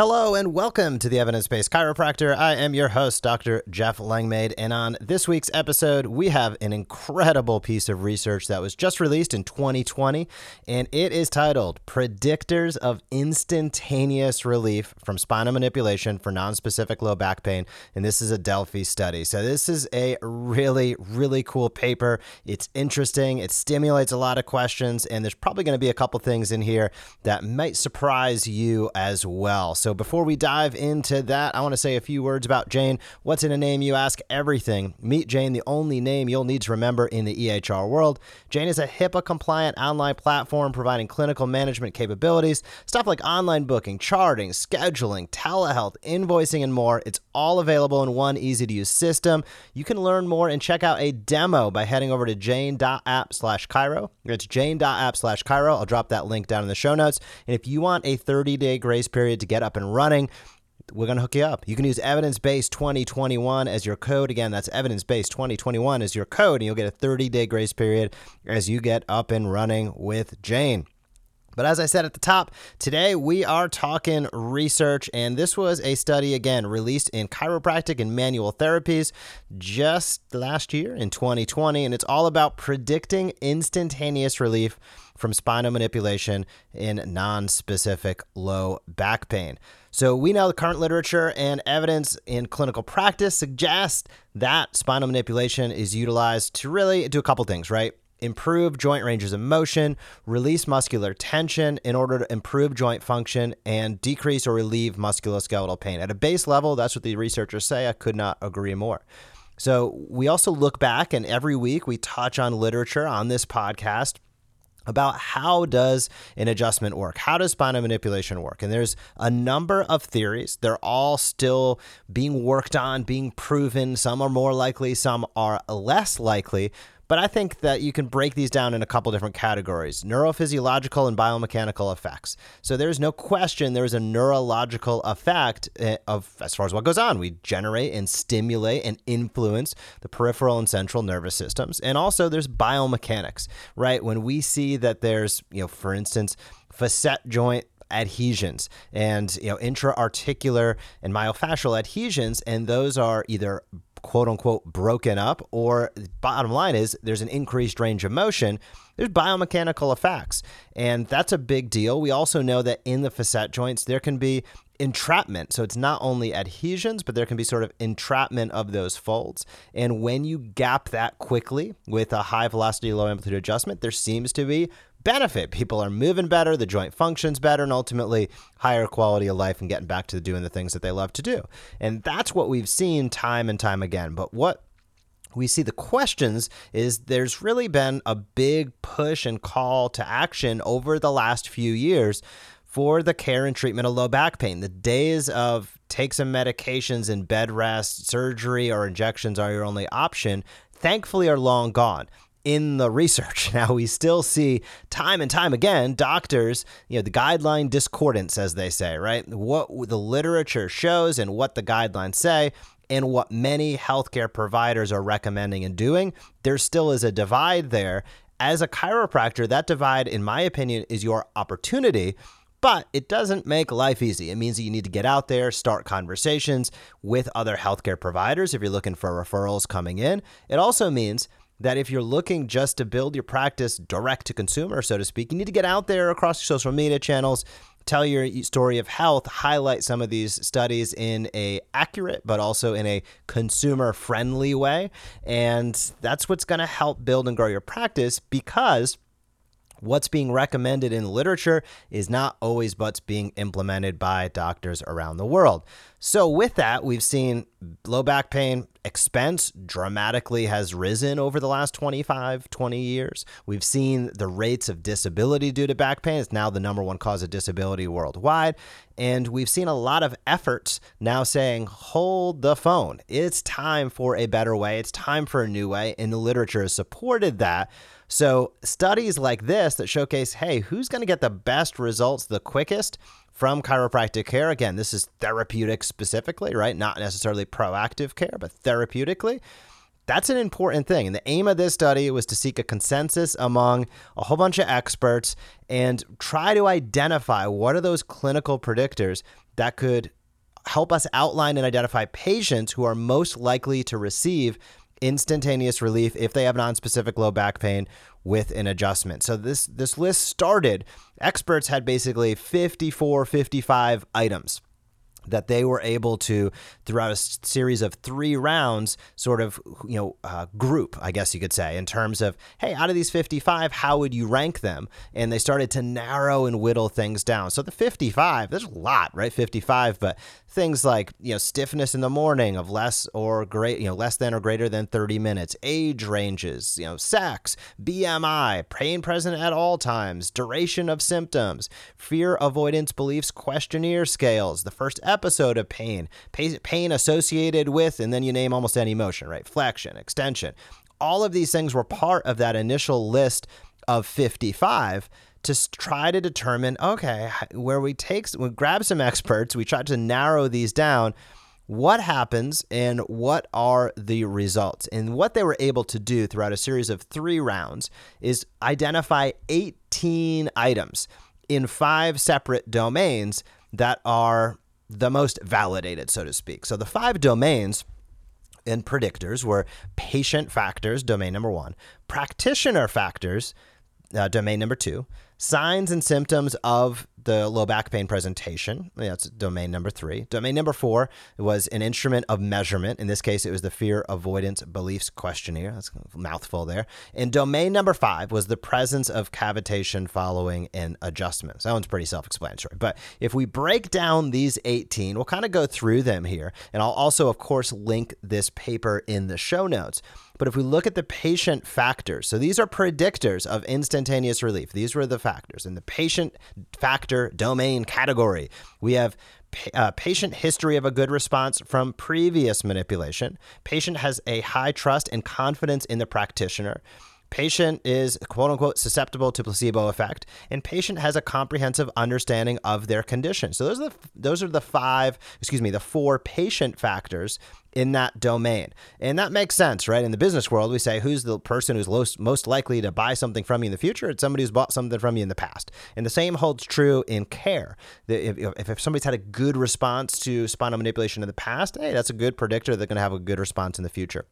Hello and welcome to the Evidence Based Chiropractor. I am your host, Dr. Jeff Langmaid, and on this week's episode, we have an incredible piece of research that was just released in 2020, and it is titled Predictors of Instantaneous Relief from Spinal Manipulation for Nonspecific Low Back Pain. And this is a Delphi study. So, this is a really, really cool paper. It's interesting, it stimulates a lot of questions, and there's probably going to be a couple things in here that might surprise you as well. So, before we dive into that, I want to say a few words about Jane. What's in a name, you ask? Everything. Meet Jane, the only name you'll need to remember in the EHR world. Jane is a HIPAA compliant online platform providing clinical management capabilities, stuff like online booking, charting, scheduling, telehealth, invoicing, and more. It's all available in one easy to use system. You can learn more and check out a demo by heading over to jane.app slash Chiro. It's jane.app slash Chiro. I'll drop that link down in the show notes. And if you want a 30 day grace period to get up and running, we're going to hook you up. You can use evidence based 2021 as your code. Again, that's evidence based 2021 as your code, and you'll get a 30 day grace period as you get up and running with Jane. But as I said at the top, today we are talking research, and this was a study again released in Chiropractic and Manual Therapies just last year in 2020, and it's all about predicting instantaneous relief from spinal manipulation in non specific low back pain. So, we know the current literature and evidence in clinical practice suggest that spinal manipulation is utilized to really do a couple things, right? Improve joint ranges of motion, release muscular tension in order to improve joint function, and decrease or relieve musculoskeletal pain. At a base level, that's what the researchers say. I could not agree more. So, we also look back, and every week we touch on literature on this podcast about how does an adjustment work how does spinal manipulation work and there's a number of theories they're all still being worked on being proven some are more likely some are less likely but I think that you can break these down in a couple different categories neurophysiological and biomechanical effects. So there's no question there's a neurological effect eh, of as far as what goes on. We generate and stimulate and influence the peripheral and central nervous systems. And also there's biomechanics, right? When we see that there's, you know, for instance, facet joint adhesions and you know intra-articular and myofascial adhesions and those are either quote unquote broken up, or bottom line is there's an increased range of motion, there's biomechanical effects. And that's a big deal. We also know that in the facet joints, there can be entrapment. So it's not only adhesions, but there can be sort of entrapment of those folds. And when you gap that quickly with a high velocity, low amplitude adjustment, there seems to be benefit. People are moving better, the joint functions better, and ultimately higher quality of life and getting back to doing the things that they love to do. And that's what we've seen time and time again. But what we see the questions is there's really been a big push and call to action over the last few years for the care and treatment of low back pain. The days of take some medications and bed rest, surgery, or injections are your only option, thankfully, are long gone in the research. Now, we still see time and time again doctors, you know, the guideline discordance, as they say, right? What the literature shows and what the guidelines say and what many healthcare providers are recommending and doing. There still is a divide there. As a chiropractor, that divide, in my opinion, is your opportunity but it doesn't make life easy. It means that you need to get out there, start conversations with other healthcare providers if you're looking for referrals coming in. It also means that if you're looking just to build your practice direct to consumer, so to speak, you need to get out there across your social media channels, tell your story of health, highlight some of these studies in a accurate but also in a consumer friendly way, and that's what's going to help build and grow your practice because what's being recommended in literature is not always what's being implemented by doctors around the world. So, with that, we've seen low back pain expense dramatically has risen over the last 25, 20 years. We've seen the rates of disability due to back pain. It's now the number one cause of disability worldwide. And we've seen a lot of efforts now saying, hold the phone. It's time for a better way. It's time for a new way. And the literature has supported that. So, studies like this that showcase, hey, who's going to get the best results the quickest? From chiropractic care. Again, this is therapeutic specifically, right? Not necessarily proactive care, but therapeutically. That's an important thing. And the aim of this study was to seek a consensus among a whole bunch of experts and try to identify what are those clinical predictors that could help us outline and identify patients who are most likely to receive instantaneous relief if they have non-specific low back pain with an adjustment. So this this list started experts had basically 54 55 items that they were able to throughout a series of three rounds sort of you know uh, group i guess you could say in terms of hey out of these 55 how would you rank them? And they started to narrow and whittle things down. So the 55 there's a lot right? 55 but things like you know stiffness in the morning of less or great you know less than or greater than 30 minutes age ranges you know sex bmi pain present at all times duration of symptoms fear avoidance beliefs questionnaire scales the first episode of pain pain associated with and then you name almost any motion right? Flexion extension. All of these things were part of that initial list of 55 to try to determine okay where we take we grab some experts we try to narrow these down what happens and what are the results? And what they were able to do throughout a series of three rounds is identify 18 items in five separate domains that are the most validated so to speak. So the five domains and predictors were patient factors domain number one practitioner factors uh, domain number two signs and symptoms of the low back pain presentation. That's domain number three. Domain number four was an instrument of measurement. In this case, it was the fear avoidance beliefs questionnaire. That's a mouthful there. And domain number five was the presence of cavitation following an adjustment. So that one's pretty self explanatory. But if we break down these 18, we'll kind of go through them here. And I'll also, of course, link this paper in the show notes. But if we look at the patient factors, so these are predictors of instantaneous relief. These were the factors. In the patient factor domain category, we have uh, patient history of a good response from previous manipulation. Patient has a high trust and confidence in the practitioner. Patient is quote unquote susceptible to placebo effect, and patient has a comprehensive understanding of their condition. So those are the those are the five, excuse me, the four patient factors in that domain. And that makes sense, right? In the business world, we say who's the person who's most, most likely to buy something from you in the future? It's somebody who's bought something from you in the past. And the same holds true in care. If, if, if somebody's had a good response to spinal manipulation in the past, hey, that's a good predictor they're going to have a good response in the future.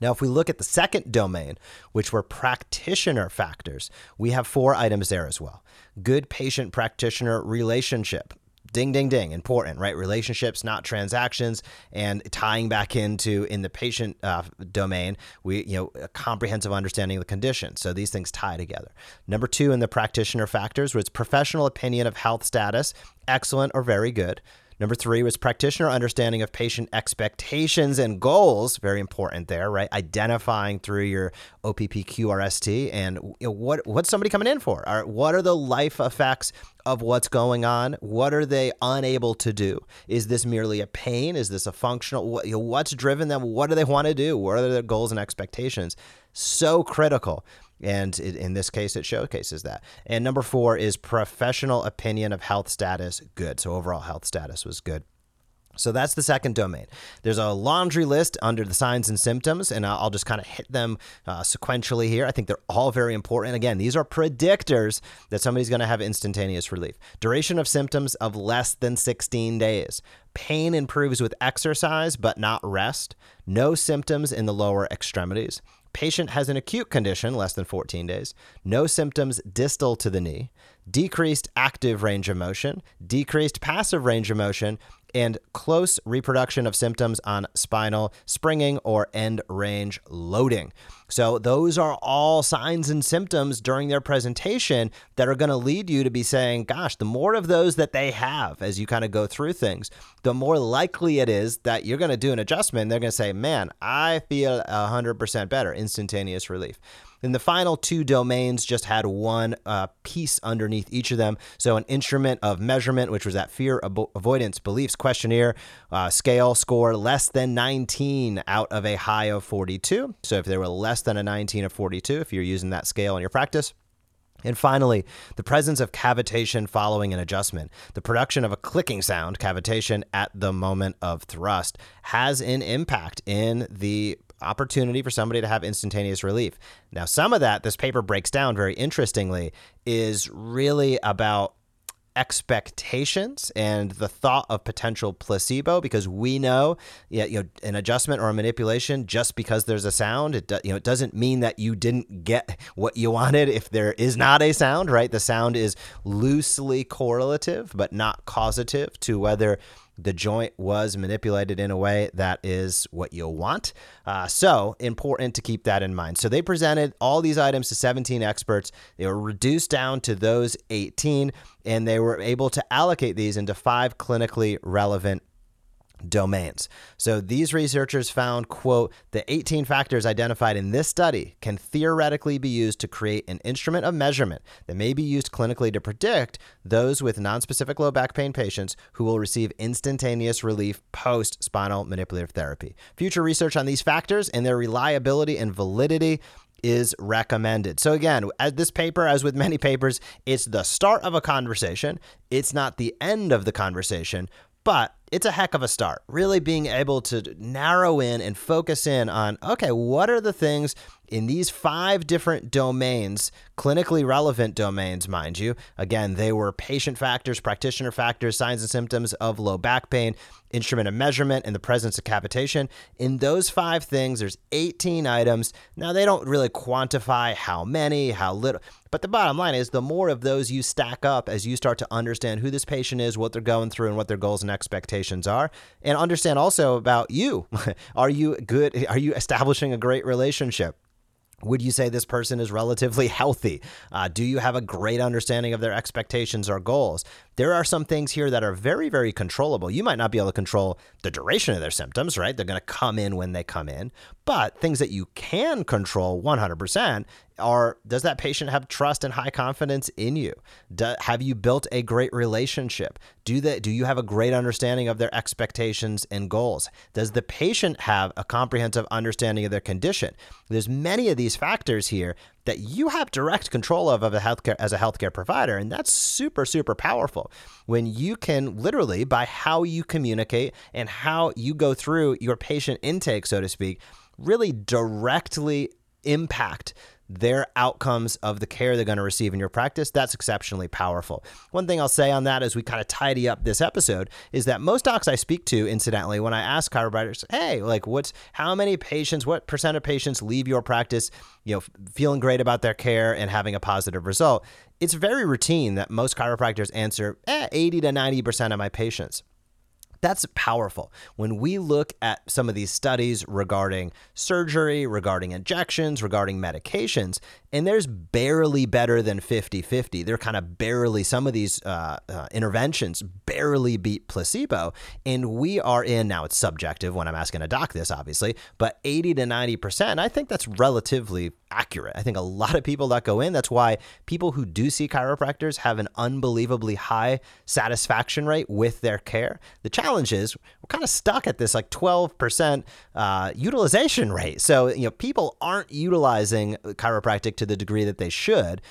Now, if we look at the second domain, which were practitioner factors, we have four items there as well. Good patient practitioner relationship. Ding, ding, ding. Important, right? Relationships, not transactions, and tying back into in the patient uh, domain, we you know a comprehensive understanding of the condition. So these things tie together. Number two in the practitioner factors was professional opinion of health status, excellent or very good. Number three was practitioner understanding of patient expectations and goals. Very important there, right? Identifying through your OPPQRST and you know, what what's somebody coming in for? Are, what are the life effects of what's going on? What are they unable to do? Is this merely a pain? Is this a functional? What, you know, what's driven them? What do they want to do? What are their goals and expectations? So critical. And it, in this case, it showcases that. And number four is professional opinion of health status good. So overall health status was good. So that's the second domain. There's a laundry list under the signs and symptoms, and I'll just kind of hit them uh, sequentially here. I think they're all very important. Again, these are predictors that somebody's going to have instantaneous relief. Duration of symptoms of less than 16 days. Pain improves with exercise, but not rest. No symptoms in the lower extremities. Patient has an acute condition, less than 14 days, no symptoms distal to the knee, decreased active range of motion, decreased passive range of motion, and close reproduction of symptoms on spinal springing or end range loading. So, those are all signs and symptoms during their presentation that are going to lead you to be saying, gosh, the more of those that they have as you kind of go through things, the more likely it is that you're going to do an adjustment. They're going to say, man, I feel 100% better, instantaneous relief. And the final two domains just had one uh, piece underneath each of them. So, an instrument of measurement, which was that fear avo- avoidance beliefs questionnaire uh, scale score less than 19 out of a high of 42. So, if they were less than a 19 of 42, if you're using that scale in your practice, And finally, the presence of cavitation following an adjustment. The production of a clicking sound, cavitation, at the moment of thrust has an impact in the opportunity for somebody to have instantaneous relief. Now, some of that, this paper breaks down very interestingly, is really about expectations and the thought of potential placebo because we know you know an adjustment or a manipulation just because there's a sound it do, you know it doesn't mean that you didn't get what you wanted if there is not a sound right the sound is loosely correlative but not causative to whether the joint was manipulated in a way that is what you'll want. Uh, so important to keep that in mind. So they presented all these items to 17 experts. They were reduced down to those 18, and they were able to allocate these into five clinically relevant domains. So these researchers found, quote, the 18 factors identified in this study can theoretically be used to create an instrument of measurement that may be used clinically to predict those with nonspecific low back pain patients who will receive instantaneous relief post spinal manipulative therapy. Future research on these factors and their reliability and validity is recommended. So again, as this paper, as with many papers, it's the start of a conversation. It's not the end of the conversation, but it's a heck of a start. Really being able to narrow in and focus in on okay, what are the things in these five different domains, clinically relevant domains, mind you. Again, they were patient factors, practitioner factors, signs and symptoms of low back pain, instrument of measurement, and the presence of cavitation. In those five things, there's 18 items. Now, they don't really quantify how many, how little, but the bottom line is the more of those you stack up as you start to understand who this patient is, what they're going through, and what their goals and expectations are, and understand also about you. are you good? Are you establishing a great relationship? Would you say this person is relatively healthy? Uh, do you have a great understanding of their expectations or goals? There are some things here that are very, very controllable. You might not be able to control the duration of their symptoms, right? They're going to come in when they come in. But things that you can control 100% are does that patient have trust and high confidence in you? Do, have you built a great relationship? Do that do you have a great understanding of their expectations and goals? Does the patient have a comprehensive understanding of their condition? There's many of these factors here that you have direct control of, of healthcare as a healthcare provider and that's super super powerful. When you can literally by how you communicate and how you go through your patient intake so to speak really directly impact their outcomes of the care they're going to receive in your practice, that's exceptionally powerful. One thing I'll say on that as we kind of tidy up this episode is that most docs I speak to, incidentally, when I ask chiropractors, hey, like what's how many patients, what percent of patients leave your practice, you know, feeling great about their care and having a positive result, it's very routine that most chiropractors answer, eh, 80 to 90% of my patients. That's powerful. When we look at some of these studies regarding surgery, regarding injections, regarding medications, and there's barely better than 50 50. They're kind of barely, some of these uh, uh, interventions barely beat placebo. And we are in, now it's subjective when I'm asking a doc this, obviously, but 80 to 90%. I think that's relatively accurate. I think a lot of people that go in, that's why people who do see chiropractors have an unbelievably high satisfaction rate with their care. The challenge is we're kind of stuck at this like 12% uh, utilization rate. So, you know, people aren't utilizing chiropractic to the degree that they should.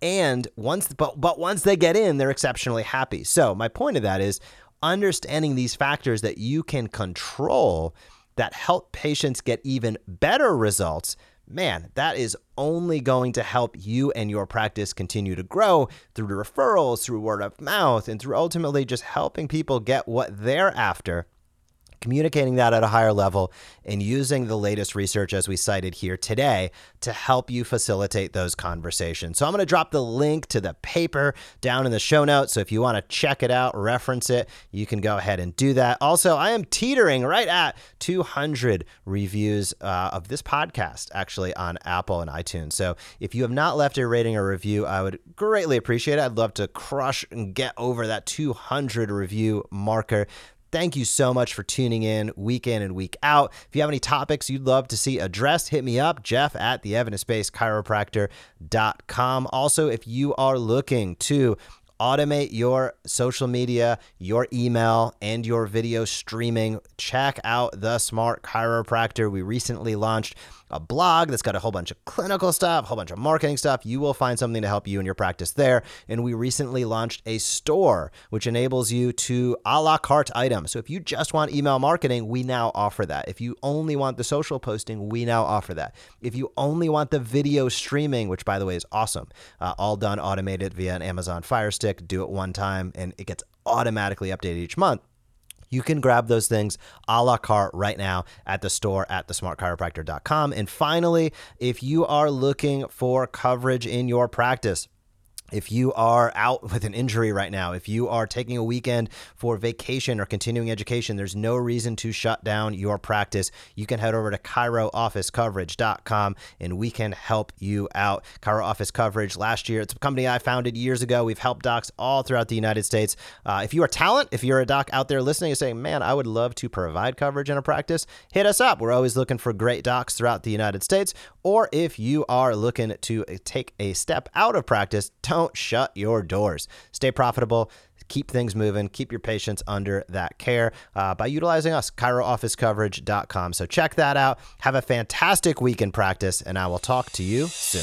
And once, but, but once they get in, they're exceptionally happy. So, my point of that is understanding these factors that you can control that help patients get even better results man, that is only going to help you and your practice continue to grow through referrals, through word of mouth, and through ultimately just helping people get what they're after communicating that at a higher level and using the latest research as we cited here today to help you facilitate those conversations. So I'm going to drop the link to the paper down in the show notes. So if you want to check it out, reference it, you can go ahead and do that. Also, I am teetering right at 200 reviews uh, of this podcast actually on Apple and iTunes. So if you have not left a rating or review, I would greatly appreciate it. I'd love to crush and get over that 200 review marker. Thank you so much for tuning in week in and week out. If you have any topics you'd love to see addressed, hit me up, Jeff at the evidence based chiropractor.com. Also, if you are looking to automate your social media, your email, and your video streaming, check out the Smart Chiropractor. We recently launched a blog that's got a whole bunch of clinical stuff, a whole bunch of marketing stuff. You will find something to help you in your practice there. And we recently launched a store which enables you to a la carte items. So if you just want email marketing, we now offer that. If you only want the social posting, we now offer that. If you only want the video streaming, which by the way is awesome, uh, all done automated via an Amazon Fire Stick, do it one time and it gets automatically updated each month. You can grab those things a la carte right now at the store at thesmartchiropractor.com. And finally, if you are looking for coverage in your practice, if you are out with an injury right now, if you are taking a weekend for vacation or continuing education, there's no reason to shut down your practice. You can head over to chiroofficecoverage.com and we can help you out. Chiro Office Coverage last year, it's a company I founded years ago. We've helped docs all throughout the United States. Uh, if you are talent, if you're a doc out there listening and saying, man, I would love to provide coverage in a practice, hit us up. We're always looking for great docs throughout the United States. Or if you are looking to take a step out of practice, don't shut your doors. Stay profitable. Keep things moving. Keep your patients under that care uh, by utilizing us, chiroofficecoverage.com. So check that out. Have a fantastic week in practice, and I will talk to you soon.